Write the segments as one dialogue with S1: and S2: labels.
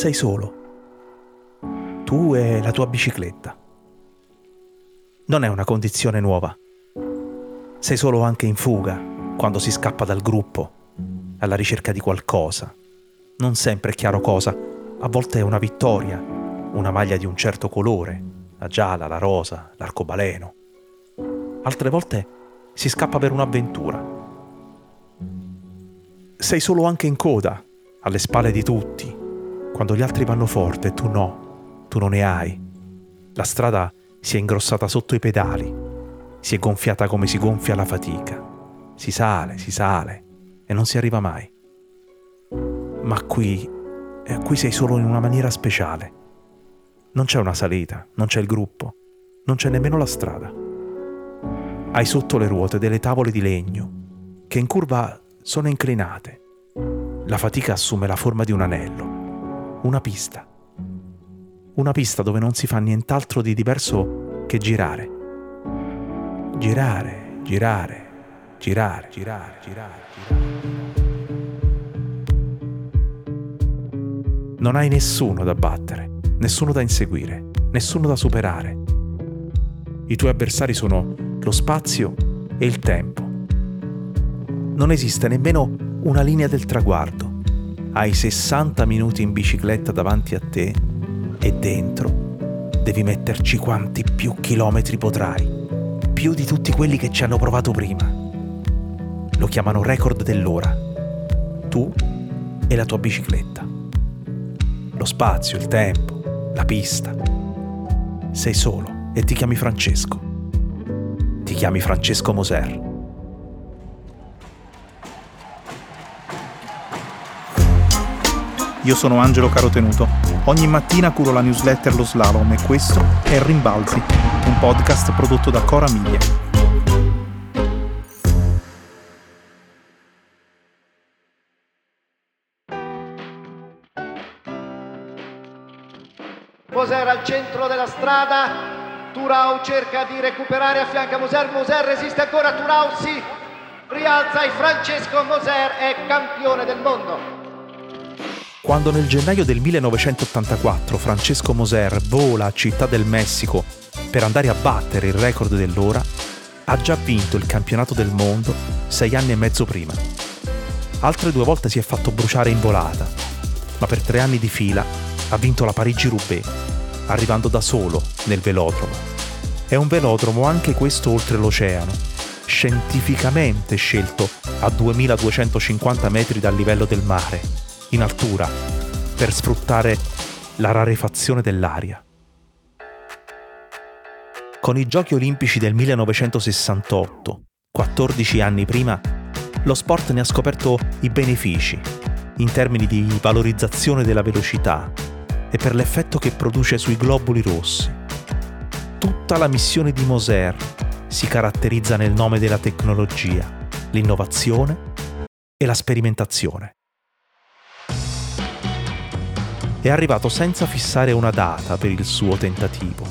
S1: sei solo. Tu e la tua bicicletta. Non è una condizione nuova. Sei solo anche in fuga quando si scappa dal gruppo, alla ricerca di qualcosa. Non sempre è chiaro cosa, a volte è una vittoria, una maglia di un certo colore, la gialla, la rosa, l'arcobaleno. Altre volte si scappa per un'avventura. Sei solo anche in coda, alle spalle di tutti, quando gli altri vanno forte tu no, tu non ne hai. La strada si è ingrossata sotto i pedali, si è gonfiata come si gonfia la fatica. Si sale, si sale e non si arriva mai. Ma qui, eh, qui sei solo in una maniera speciale. Non c'è una salita, non c'è il gruppo, non c'è nemmeno la strada. Hai sotto le ruote delle tavole di legno che in curva sono inclinate. La fatica assume la forma di un anello, una pista. Una pista dove non si fa nient'altro di diverso che girare. Girare, girare, girare, girare, girare, girare. Non hai nessuno da battere, nessuno da inseguire, nessuno da superare. I tuoi avversari sono lo spazio e il tempo. Non esiste nemmeno una linea del traguardo. Hai 60 minuti in bicicletta davanti a te e dentro devi metterci quanti più chilometri potrai, più di tutti quelli che ci hanno provato prima. Lo chiamano record dell'ora. Tu e la tua bicicletta. Lo spazio, il tempo, la pista. Sei solo e ti chiami Francesco. Ti chiami Francesco Moser.
S2: Io sono Angelo Carotenuto. Ogni mattina curo la newsletter Lo Slalom e questo è Rimbalzi, un podcast prodotto da Cora Miglia.
S3: Moser al centro della strada, Turau cerca di recuperare a fianco a Moser, Moser resiste ancora, Turau si rialza e Francesco Moser è campione del mondo.
S1: Quando nel gennaio del 1984 Francesco Moser vola a Città del Messico per andare a battere il record dell'ora, ha già vinto il campionato del mondo sei anni e mezzo prima. Altre due volte si è fatto bruciare in volata, ma per tre anni di fila ha vinto la Parigi-Roubaix, arrivando da solo nel velodromo. È un velodromo anche questo oltre l'oceano, scientificamente scelto a 2250 metri dal livello del mare, in altura, per sfruttare la rarefazione dell'aria. Con i Giochi olimpici del 1968, 14 anni prima, lo sport ne ha scoperto i benefici in termini di valorizzazione della velocità e per l'effetto che produce sui globuli rossi. Tutta la missione di Moser si caratterizza nel nome della tecnologia, l'innovazione e la sperimentazione. È arrivato senza fissare una data per il suo tentativo.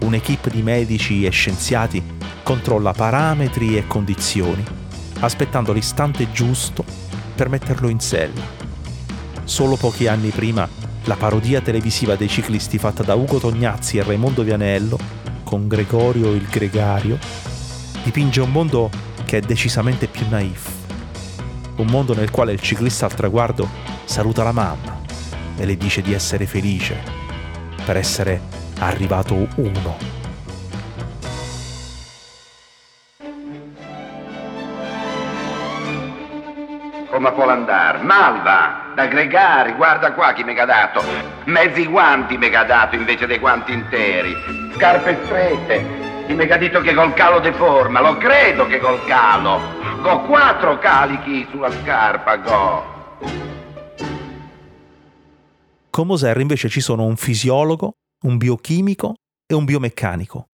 S1: Un'equipe di medici e scienziati controlla parametri e condizioni, aspettando l'istante giusto per metterlo in sella. Solo pochi anni prima la parodia televisiva dei ciclisti fatta da Ugo Tognazzi e Raimondo Vianello, con Gregorio il Gregario, dipinge un mondo che è decisamente più naif. Un mondo nel quale il ciclista al traguardo saluta la mamma e le dice di essere felice per essere arrivato uno.
S4: Come può andare? Malva, da Gregari, guarda qua chi mi ha dato. Mezzi guanti mi ha dato invece dei guanti interi. Scarpe strette. Chi mi ha detto che col calo deforma, lo credo che col calo. Go quattro calichi sulla scarpa, go.
S1: Con Moser invece ci sono un fisiologo, un biochimico e un biomeccanico.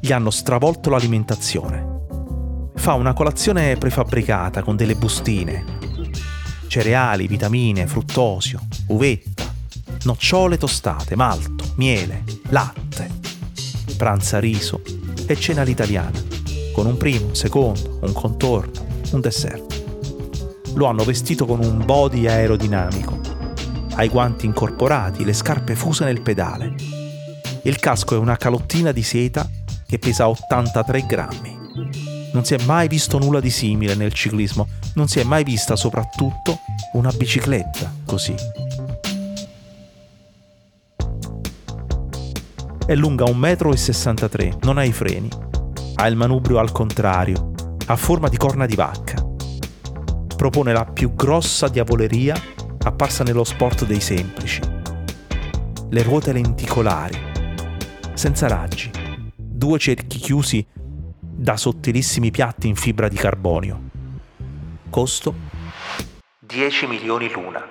S1: Gli hanno stravolto l'alimentazione fa una colazione prefabbricata con delle bustine, cereali, vitamine, fruttosio, uvetta, nocciole tostate, malto, miele, latte. Pranza riso e cena all'italiana, con un primo, un secondo, un contorno, un dessert. Lo hanno vestito con un body aerodinamico. Ha i guanti incorporati, le scarpe fuse nel pedale. Il casco è una calottina di seta che pesa 83 grammi. Non si è mai visto nulla di simile nel ciclismo, non si è mai vista soprattutto una bicicletta così. È lunga 1,63 m, non ha i freni, ha il manubrio al contrario, ha forma di corna di vacca. Propone la più grossa diavoleria apparsa nello sport dei semplici. Le ruote lenticolari, senza raggi, due cerchi chiusi da sottilissimi piatti in fibra di carbonio. Costo 10 milioni l'una.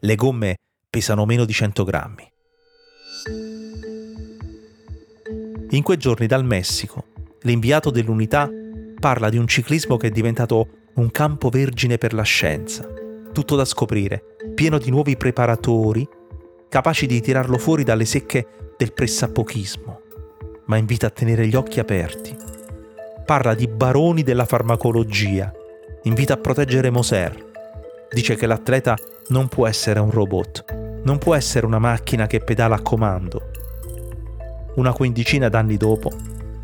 S1: Le gomme pesano meno di 100 grammi. In quei giorni dal Messico, l'inviato dell'unità parla di un ciclismo che è diventato un campo vergine per la scienza, tutto da scoprire, pieno di nuovi preparatori, capaci di tirarlo fuori dalle secche del pressapochismo ma invita a tenere gli occhi aperti. Parla di baroni della farmacologia, invita a proteggere Moser. Dice che l'atleta non può essere un robot, non può essere una macchina che pedala a comando. Una quindicina d'anni dopo,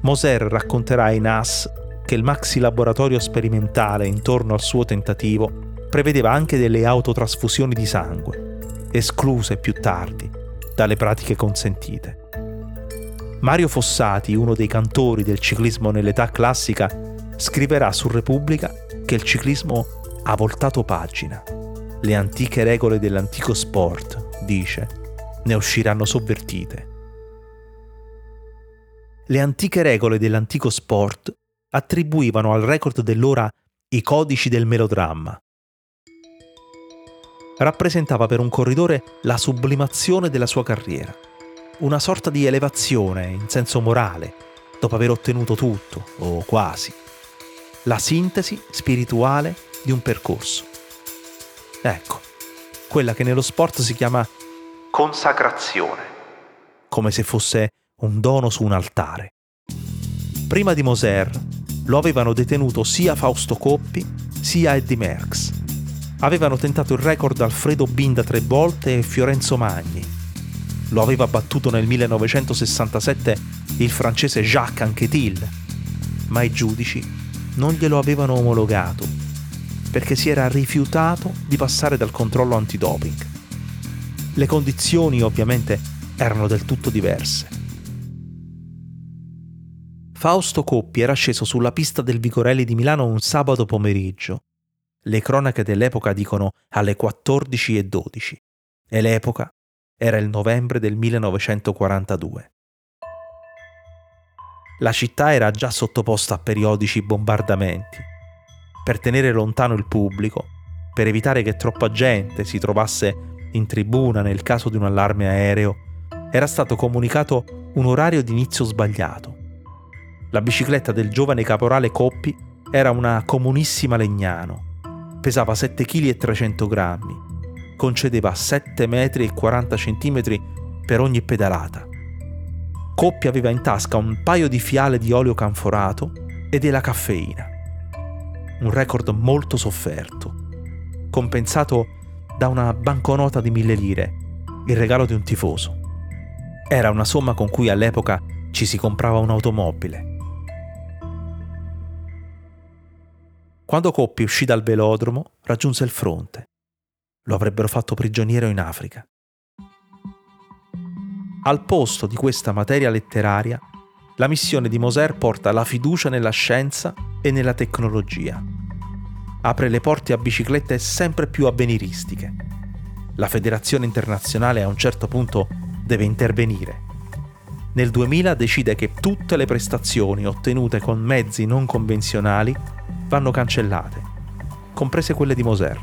S1: Moser racconterà ai NAS che il maxi laboratorio sperimentale intorno al suo tentativo prevedeva anche delle autotrasfusioni di sangue, escluse più tardi dalle pratiche consentite. Mario Fossati, uno dei cantori del ciclismo nell'età classica, scriverà su Repubblica che il ciclismo ha voltato pagina. Le antiche regole dell'antico sport, dice, ne usciranno sovvertite. Le antiche regole dell'antico sport attribuivano al record dell'ora i codici del melodramma. Rappresentava per un corridore la sublimazione della sua carriera una sorta di elevazione in senso morale, dopo aver ottenuto tutto, o quasi. La sintesi spirituale di un percorso. Ecco, quella che nello sport si chiama consacrazione, come se fosse un dono su un altare. Prima di Moser lo avevano detenuto sia Fausto Coppi sia Eddie Merckx. Avevano tentato il record Alfredo Binda tre volte e Fiorenzo Magni lo aveva battuto nel 1967 il francese Jacques Anquetil, ma i giudici non glielo avevano omologato perché si era rifiutato di passare dal controllo antidoping. Le condizioni ovviamente erano del tutto diverse. Fausto Coppi era sceso sulla pista del Vigorelli di Milano un sabato pomeriggio. Le cronache dell'epoca dicono alle 14.12 e l'epoca era il novembre del 1942. La città era già sottoposta a periodici bombardamenti. Per tenere lontano il pubblico, per evitare che troppa gente si trovasse in tribuna nel caso di un allarme aereo, era stato comunicato un orario di inizio sbagliato. La bicicletta del giovane caporale Coppi era una comunissima Legnano. Pesava 7 kg 300 grammi concedeva 7 metri e 40 centimetri per ogni pedalata. Coppi aveva in tasca un paio di fiale di olio canforato e della caffeina. Un record molto sofferto, compensato da una banconota di mille lire, il regalo di un tifoso. Era una somma con cui all'epoca ci si comprava un'automobile. Quando Coppi uscì dal velodromo, raggiunse il fronte lo avrebbero fatto prigioniero in Africa. Al posto di questa materia letteraria, la missione di Moser porta la fiducia nella scienza e nella tecnologia. Apre le porte a biciclette sempre più avveniristiche. La federazione internazionale a un certo punto deve intervenire. Nel 2000 decide che tutte le prestazioni ottenute con mezzi non convenzionali vanno cancellate, comprese quelle di Moser.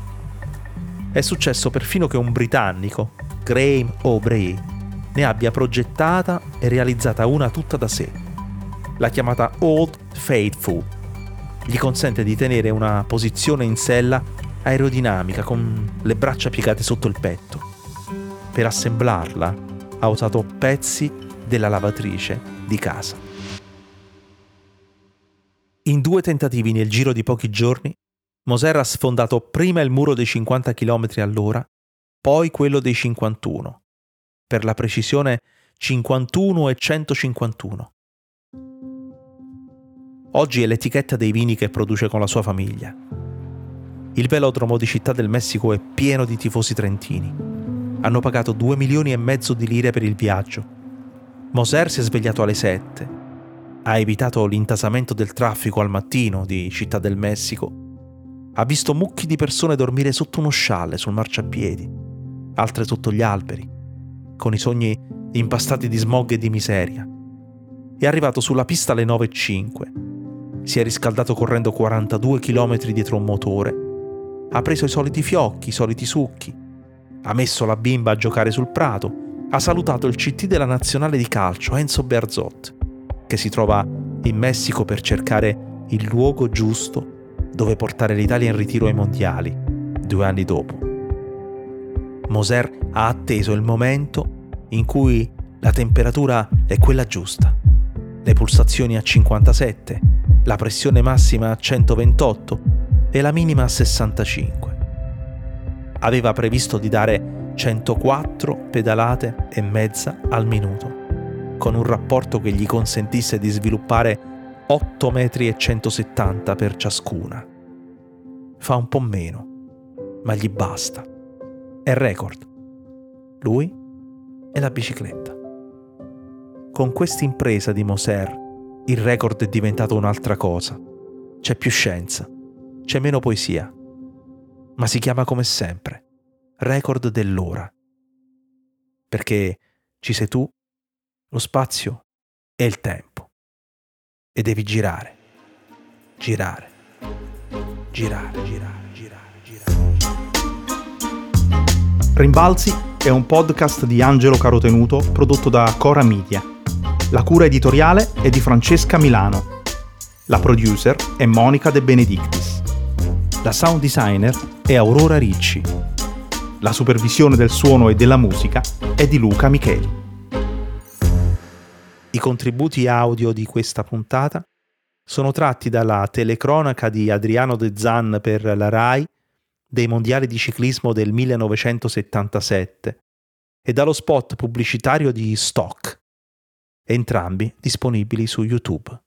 S1: È successo perfino che un britannico, Graham O'Bray, ne abbia progettata e realizzata una tutta da sé. La chiamata Old Faithful. Gli consente di tenere una posizione in sella aerodinamica con le braccia piegate sotto il petto. Per assemblarla ha usato pezzi della lavatrice di casa. In due tentativi nel giro di pochi giorni Moser ha sfondato prima il muro dei 50 km all'ora, poi quello dei 51, per la precisione 51 e 151. Oggi è l'etichetta dei vini che produce con la sua famiglia. Il velodromo di Città del Messico è pieno di tifosi trentini. Hanno pagato 2 milioni e mezzo di lire per il viaggio. Moser si è svegliato alle 7. Ha evitato l'intasamento del traffico al mattino di Città del Messico. Ha visto mucchi di persone dormire sotto uno scialle sul marciapiedi, altre sotto gli alberi, con i sogni impastati di smog e di miseria. È arrivato sulla pista alle 9.05 si è riscaldato correndo 42 km dietro un motore, ha preso i soliti fiocchi, i soliti succhi, ha messo la bimba a giocare sul prato, ha salutato il CT della nazionale di calcio Enzo Berzot, che si trova in Messico per cercare il luogo giusto dove portare l'Italia in ritiro ai mondiali, due anni dopo. Moser ha atteso il momento in cui la temperatura è quella giusta, le pulsazioni a 57, la pressione massima a 128 e la minima a 65. Aveva previsto di dare 104 pedalate e mezza al minuto, con un rapporto che gli consentisse di sviluppare 8 metri 170 per ciascuna. Fa un po' meno, ma gli basta. È record. Lui e la bicicletta. Con questa impresa di Moser il record è diventato un'altra cosa. C'è più scienza, c'è meno poesia, ma si chiama come sempre record dell'ora. Perché ci sei tu, lo spazio e il tempo. E devi girare, girare, girare, girare, girare, girare.
S2: Rimbalzi è un podcast di Angelo Carotenuto prodotto da Cora Media la cura editoriale è di Francesca Milano. La producer è Monica De Benedictis. La sound designer è Aurora Ricci. La supervisione del suono e della musica è di Luca Micheli.
S1: I contributi audio di questa puntata sono tratti dalla telecronaca di Adriano De Zan per la RAI dei mondiali di ciclismo del 1977 e dallo spot pubblicitario di Stock entrambi disponibili su YouTube.